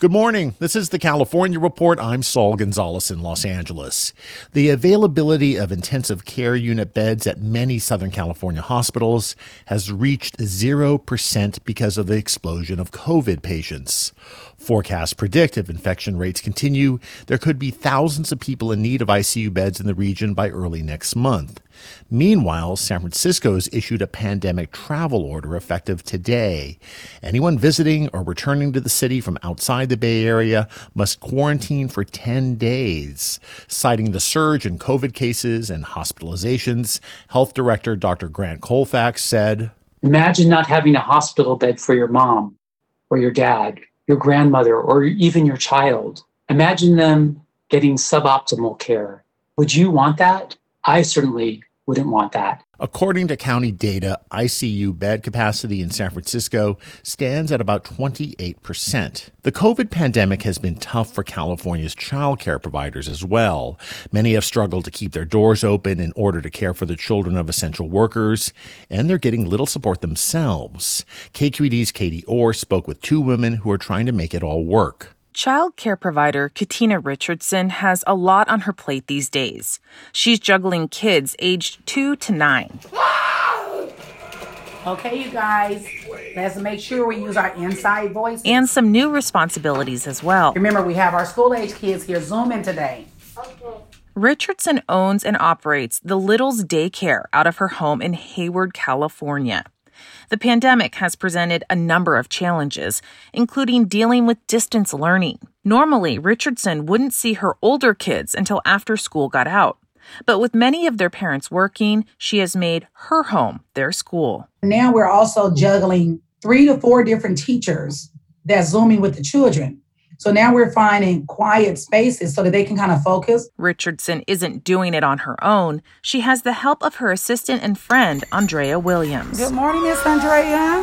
Good morning. This is the California Report. I'm Saul Gonzalez in Los Angeles. The availability of intensive care unit beds at many Southern California hospitals has reached 0% because of the explosion of COVID patients. Forecasts predict if infection rates continue, there could be thousands of people in need of ICU beds in the region by early next month. Meanwhile, San Francisco has issued a pandemic travel order effective today. Anyone visiting or returning to the city from outside the Bay Area must quarantine for 10 days. Citing the surge in COVID cases and hospitalizations, Health Director Dr. Grant Colfax said, Imagine not having a hospital bed for your mom or your dad, your grandmother, or even your child. Imagine them getting suboptimal care. Would you want that? I certainly wouldn't want that. According to county data, ICU bed capacity in San Francisco stands at about 28%. The COVID pandemic has been tough for California's childcare providers as well. Many have struggled to keep their doors open in order to care for the children of essential workers, and they're getting little support themselves. KQED's Katie Orr spoke with two women who are trying to make it all work. Child care provider Katina Richardson has a lot on her plate these days. She's juggling kids aged 2 to 9. Okay, you guys, let's make sure we use our inside voice. And some new responsibilities as well. Remember, we have our school age kids here Zooming today. Richardson owns and operates the Littles Daycare out of her home in Hayward, California. The pandemic has presented a number of challenges, including dealing with distance learning. Normally, Richardson wouldn't see her older kids until after school got out. But with many of their parents working, she has made her home their school. Now we're also juggling three to four different teachers that's Zooming with the children. So now we're finding quiet spaces so that they can kind of focus. Richardson isn't doing it on her own. She has the help of her assistant and friend, Andrea Williams. Good morning, Miss Andrea.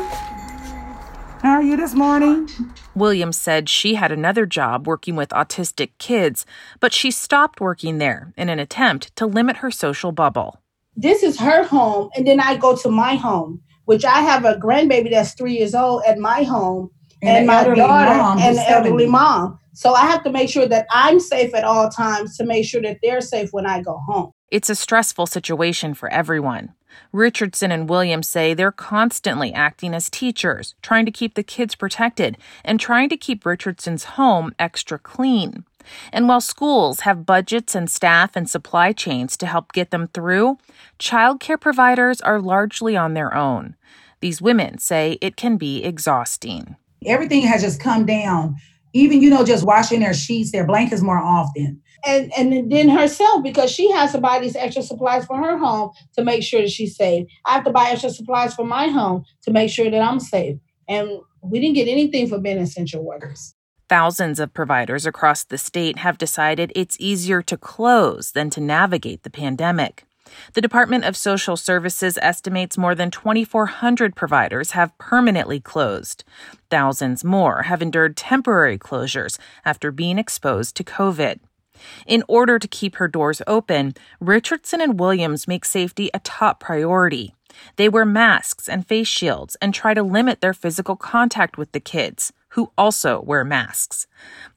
How are you this morning? Williams said she had another job working with autistic kids, but she stopped working there in an attempt to limit her social bubble. This is her home, and then I go to my home, which I have a grandbaby that's three years old at my home and, and my daughter and the elderly mom. So I have to make sure that I'm safe at all times to make sure that they're safe when I go home. It's a stressful situation for everyone. Richardson and Williams say they're constantly acting as teachers, trying to keep the kids protected and trying to keep Richardson's home extra clean. And while schools have budgets and staff and supply chains to help get them through, childcare providers are largely on their own. These women say it can be exhausting. Everything has just come down. Even, you know, just washing their sheets, their blankets more often. And and then herself, because she has to buy these extra supplies for her home to make sure that she's safe. I have to buy extra supplies for my home to make sure that I'm safe. And we didn't get anything for being essential workers. Thousands of providers across the state have decided it's easier to close than to navigate the pandemic. The Department of Social Services estimates more than 2,400 providers have permanently closed. Thousands more have endured temporary closures after being exposed to COVID. In order to keep her doors open, Richardson and Williams make safety a top priority. They wear masks and face shields and try to limit their physical contact with the kids, who also wear masks.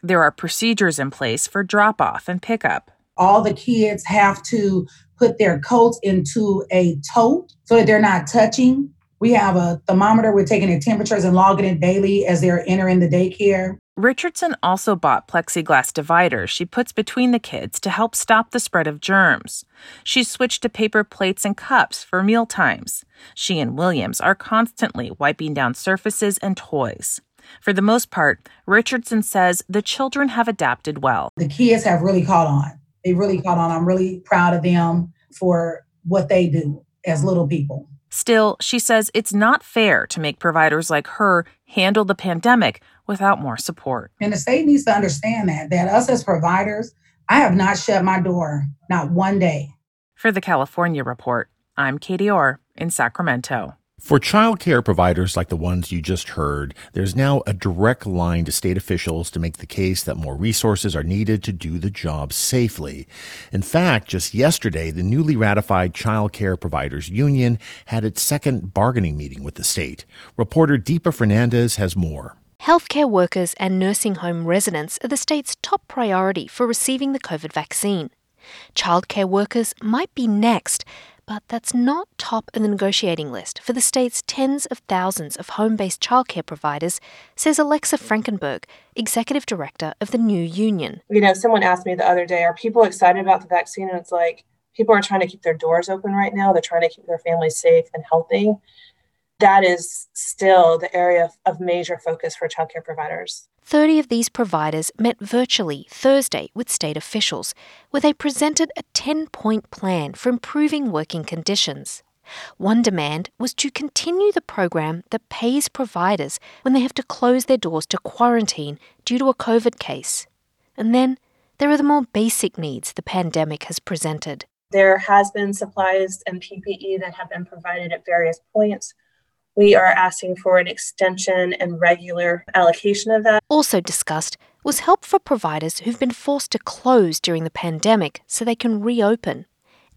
There are procedures in place for drop off and pickup. All the kids have to put their coats into a tote so that they're not touching. We have a thermometer. We're taking their temperatures and logging it daily as they're entering the daycare. Richardson also bought plexiglass dividers she puts between the kids to help stop the spread of germs. She switched to paper plates and cups for meal times. She and Williams are constantly wiping down surfaces and toys. For the most part, Richardson says the children have adapted well. The kids have really caught on. They really caught on. I'm really proud of them for what they do as mm-hmm. little people. Still, she says it's not fair to make providers like her handle the pandemic without more support. And the state needs to understand that, that us as providers, I have not shut my door, not one day. For the California Report, I'm Katie Orr in Sacramento. For child care providers like the ones you just heard, there's now a direct line to state officials to make the case that more resources are needed to do the job safely. In fact, just yesterday, the newly ratified Child Care Providers Union had its second bargaining meeting with the state. Reporter Deepa Fernandes has more. Healthcare workers and nursing home residents are the state's top priority for receiving the COVID vaccine. Childcare workers might be next, but that's not top of the negotiating list for the state's tens of thousands of home based childcare providers, says Alexa Frankenberg, executive director of the new union. You know, someone asked me the other day, are people excited about the vaccine? And it's like, people are trying to keep their doors open right now. They're trying to keep their families safe and healthy that is still the area of, of major focus for childcare providers. 30 of these providers met virtually Thursday with state officials, where they presented a 10 point plan for improving working conditions. One demand was to continue the program that pays providers when they have to close their doors to quarantine due to a COVID case. And then there are the more basic needs the pandemic has presented. There has been supplies and PPE that have been provided at various points we are asking for an extension and regular allocation of that. Also discussed was help for providers who've been forced to close during the pandemic so they can reopen.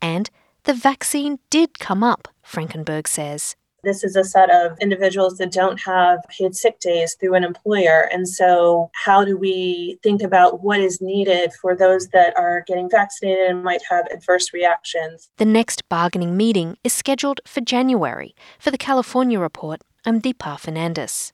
And the vaccine did come up, Frankenberg says. This is a set of individuals that don't have paid sick days through an employer. And so, how do we think about what is needed for those that are getting vaccinated and might have adverse reactions? The next bargaining meeting is scheduled for January. For the California Report, I'm Deepa Fernandes.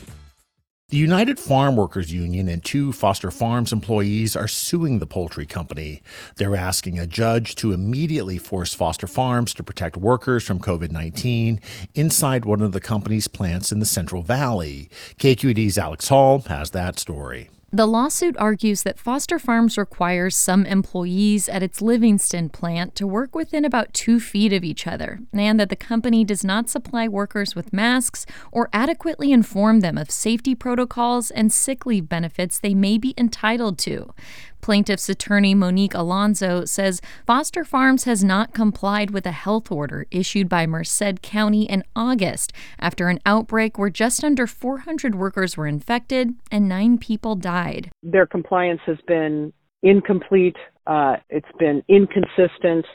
The United Farm Workers Union and two Foster Farms employees are suing the poultry company. They're asking a judge to immediately force Foster Farms to protect workers from COVID 19 inside one of the company's plants in the Central Valley. KQED's Alex Hall has that story. The lawsuit argues that Foster Farms requires some employees at its Livingston plant to work within about two feet of each other, and that the company does not supply workers with masks or adequately inform them of safety protocols and sick leave benefits they may be entitled to. Plaintiff's attorney Monique Alonso says Foster Farms has not complied with a health order issued by Merced County in August after an outbreak where just under 400 workers were infected and nine people died. Their compliance has been incomplete, uh, it's been inconsistent,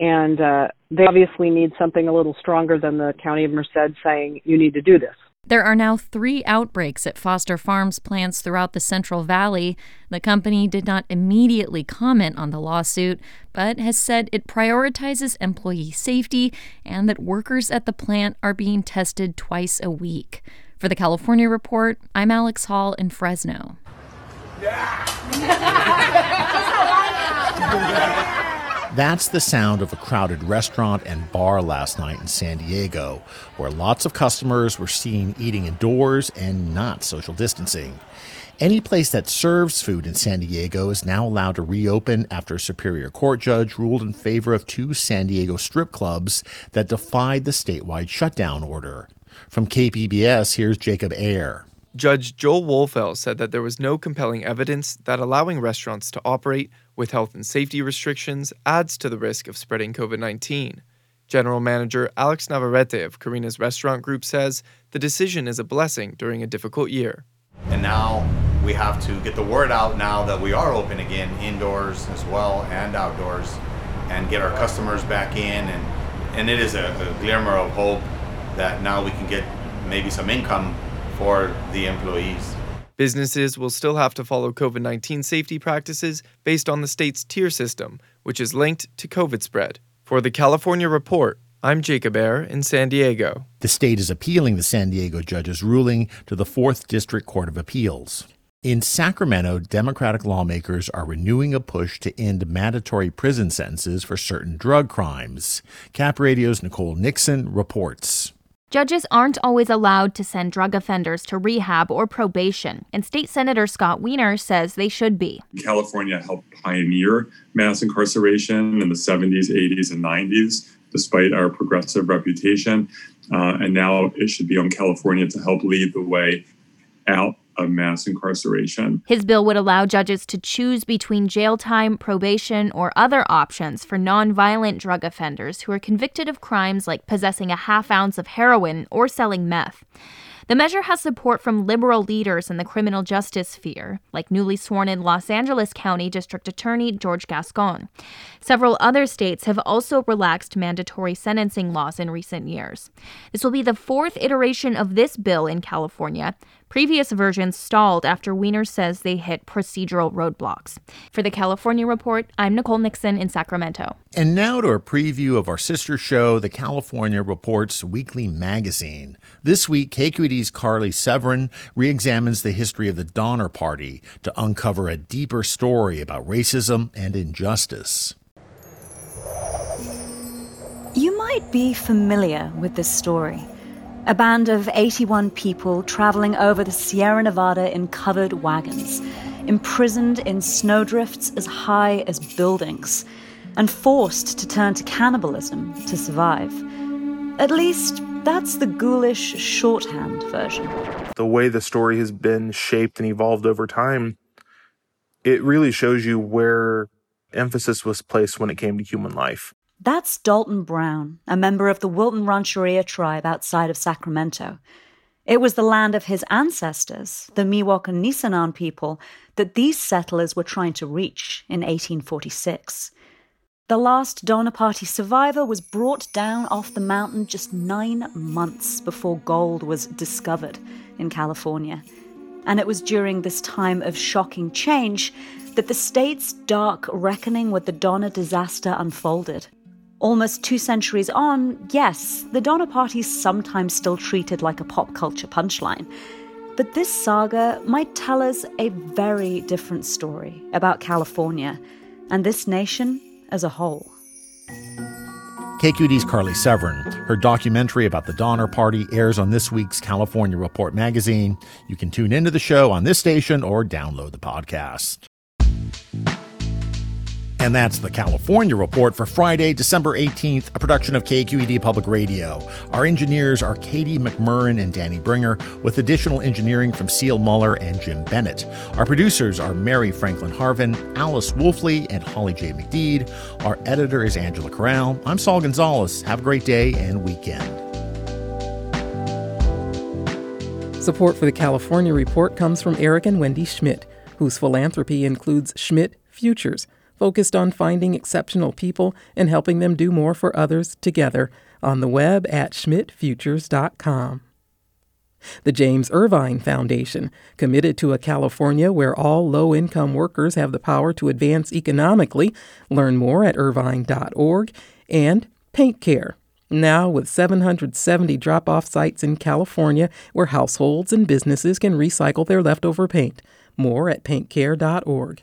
and uh, they obviously need something a little stronger than the County of Merced saying, you need to do this. There are now three outbreaks at Foster Farms plants throughout the Central Valley. The company did not immediately comment on the lawsuit, but has said it prioritizes employee safety and that workers at the plant are being tested twice a week. For the California Report, I'm Alex Hall in Fresno. That's the sound of a crowded restaurant and bar last night in San Diego, where lots of customers were seen eating indoors and not social distancing. Any place that serves food in San Diego is now allowed to reopen after a Superior Court judge ruled in favor of two San Diego strip clubs that defied the statewide shutdown order. From KPBS, here's Jacob Aere. Judge Joel Wohlfeil said that there was no compelling evidence that allowing restaurants to operate with health and safety restrictions adds to the risk of spreading COVID 19. General Manager Alex Navarrete of Carina's Restaurant Group says the decision is a blessing during a difficult year. And now we have to get the word out now that we are open again, indoors as well and outdoors, and get our customers back in. And, and it is a, a glimmer of hope that now we can get maybe some income for the employees. Businesses will still have to follow COVID 19 safety practices based on the state's tier system, which is linked to COVID spread. For the California Report, I'm Jacob Aere in San Diego. The state is appealing the San Diego judge's ruling to the 4th District Court of Appeals. In Sacramento, Democratic lawmakers are renewing a push to end mandatory prison sentences for certain drug crimes. Cap Radio's Nicole Nixon reports. Judges aren't always allowed to send drug offenders to rehab or probation, and State Senator Scott Wiener says they should be. California helped pioneer mass incarceration in the 70s, 80s, and 90s despite our progressive reputation. Uh, and now it should be on California to help lead the way out of mass incarceration. His bill would allow judges to choose between jail time, probation, or other options for nonviolent drug offenders who are convicted of crimes like possessing a half ounce of heroin or selling meth. The measure has support from liberal leaders in the criminal justice sphere, like newly sworn in Los Angeles County District Attorney George Gascon. Several other states have also relaxed mandatory sentencing laws in recent years. This will be the fourth iteration of this bill in California, Previous versions stalled after Wiener says they hit procedural roadblocks. For the California Report, I'm Nicole Nixon in Sacramento. And now to a preview of our sister show, the California Report's weekly magazine. This week, KQED's Carly Severn re examines the history of the Donner Party to uncover a deeper story about racism and injustice. You might be familiar with this story. A band of 81 people traveling over the Sierra Nevada in covered wagons, imprisoned in snowdrifts as high as buildings, and forced to turn to cannibalism to survive. At least, that's the ghoulish shorthand version. The way the story has been shaped and evolved over time, it really shows you where emphasis was placed when it came to human life. That's Dalton Brown, a member of the Wilton Rancheria tribe outside of Sacramento. It was the land of his ancestors, the Miwok and Nisenan people, that these settlers were trying to reach in 1846. The last Donner Party survivor was brought down off the mountain just nine months before gold was discovered in California. And it was during this time of shocking change that the state's dark reckoning with the Donner disaster unfolded. Almost two centuries on, yes, the Donner Party's sometimes still treated like a pop culture punchline. But this saga might tell us a very different story about California and this nation as a whole. KQED's Carly Severn. Her documentary about the Donner Party airs on this week's California Report magazine. You can tune into the show on this station or download the podcast. And that's the California Report for Friday, December 18th, a production of KQED Public Radio. Our engineers are Katie McMurrin and Danny Bringer, with additional engineering from Seal Muller and Jim Bennett. Our producers are Mary Franklin Harvin, Alice Woelfle, and Holly J. McDede. Our editor is Angela Corral. I'm Saul Gonzalez. Have a great day and weekend. Support for the California Report comes from Eric and Wendy Schmidt, whose philanthropy includes Schmidt Futures focused on finding exceptional people and helping them do more for others together on the web at schmidtfutures.com. The James Irvine Foundation, committed to a California where all low income workers have the power to advance economically. Learn more at irvine.org. And Paint Care, now with 770 drop off sites in California where households and businesses can recycle their leftover paint. More at paintcare.org.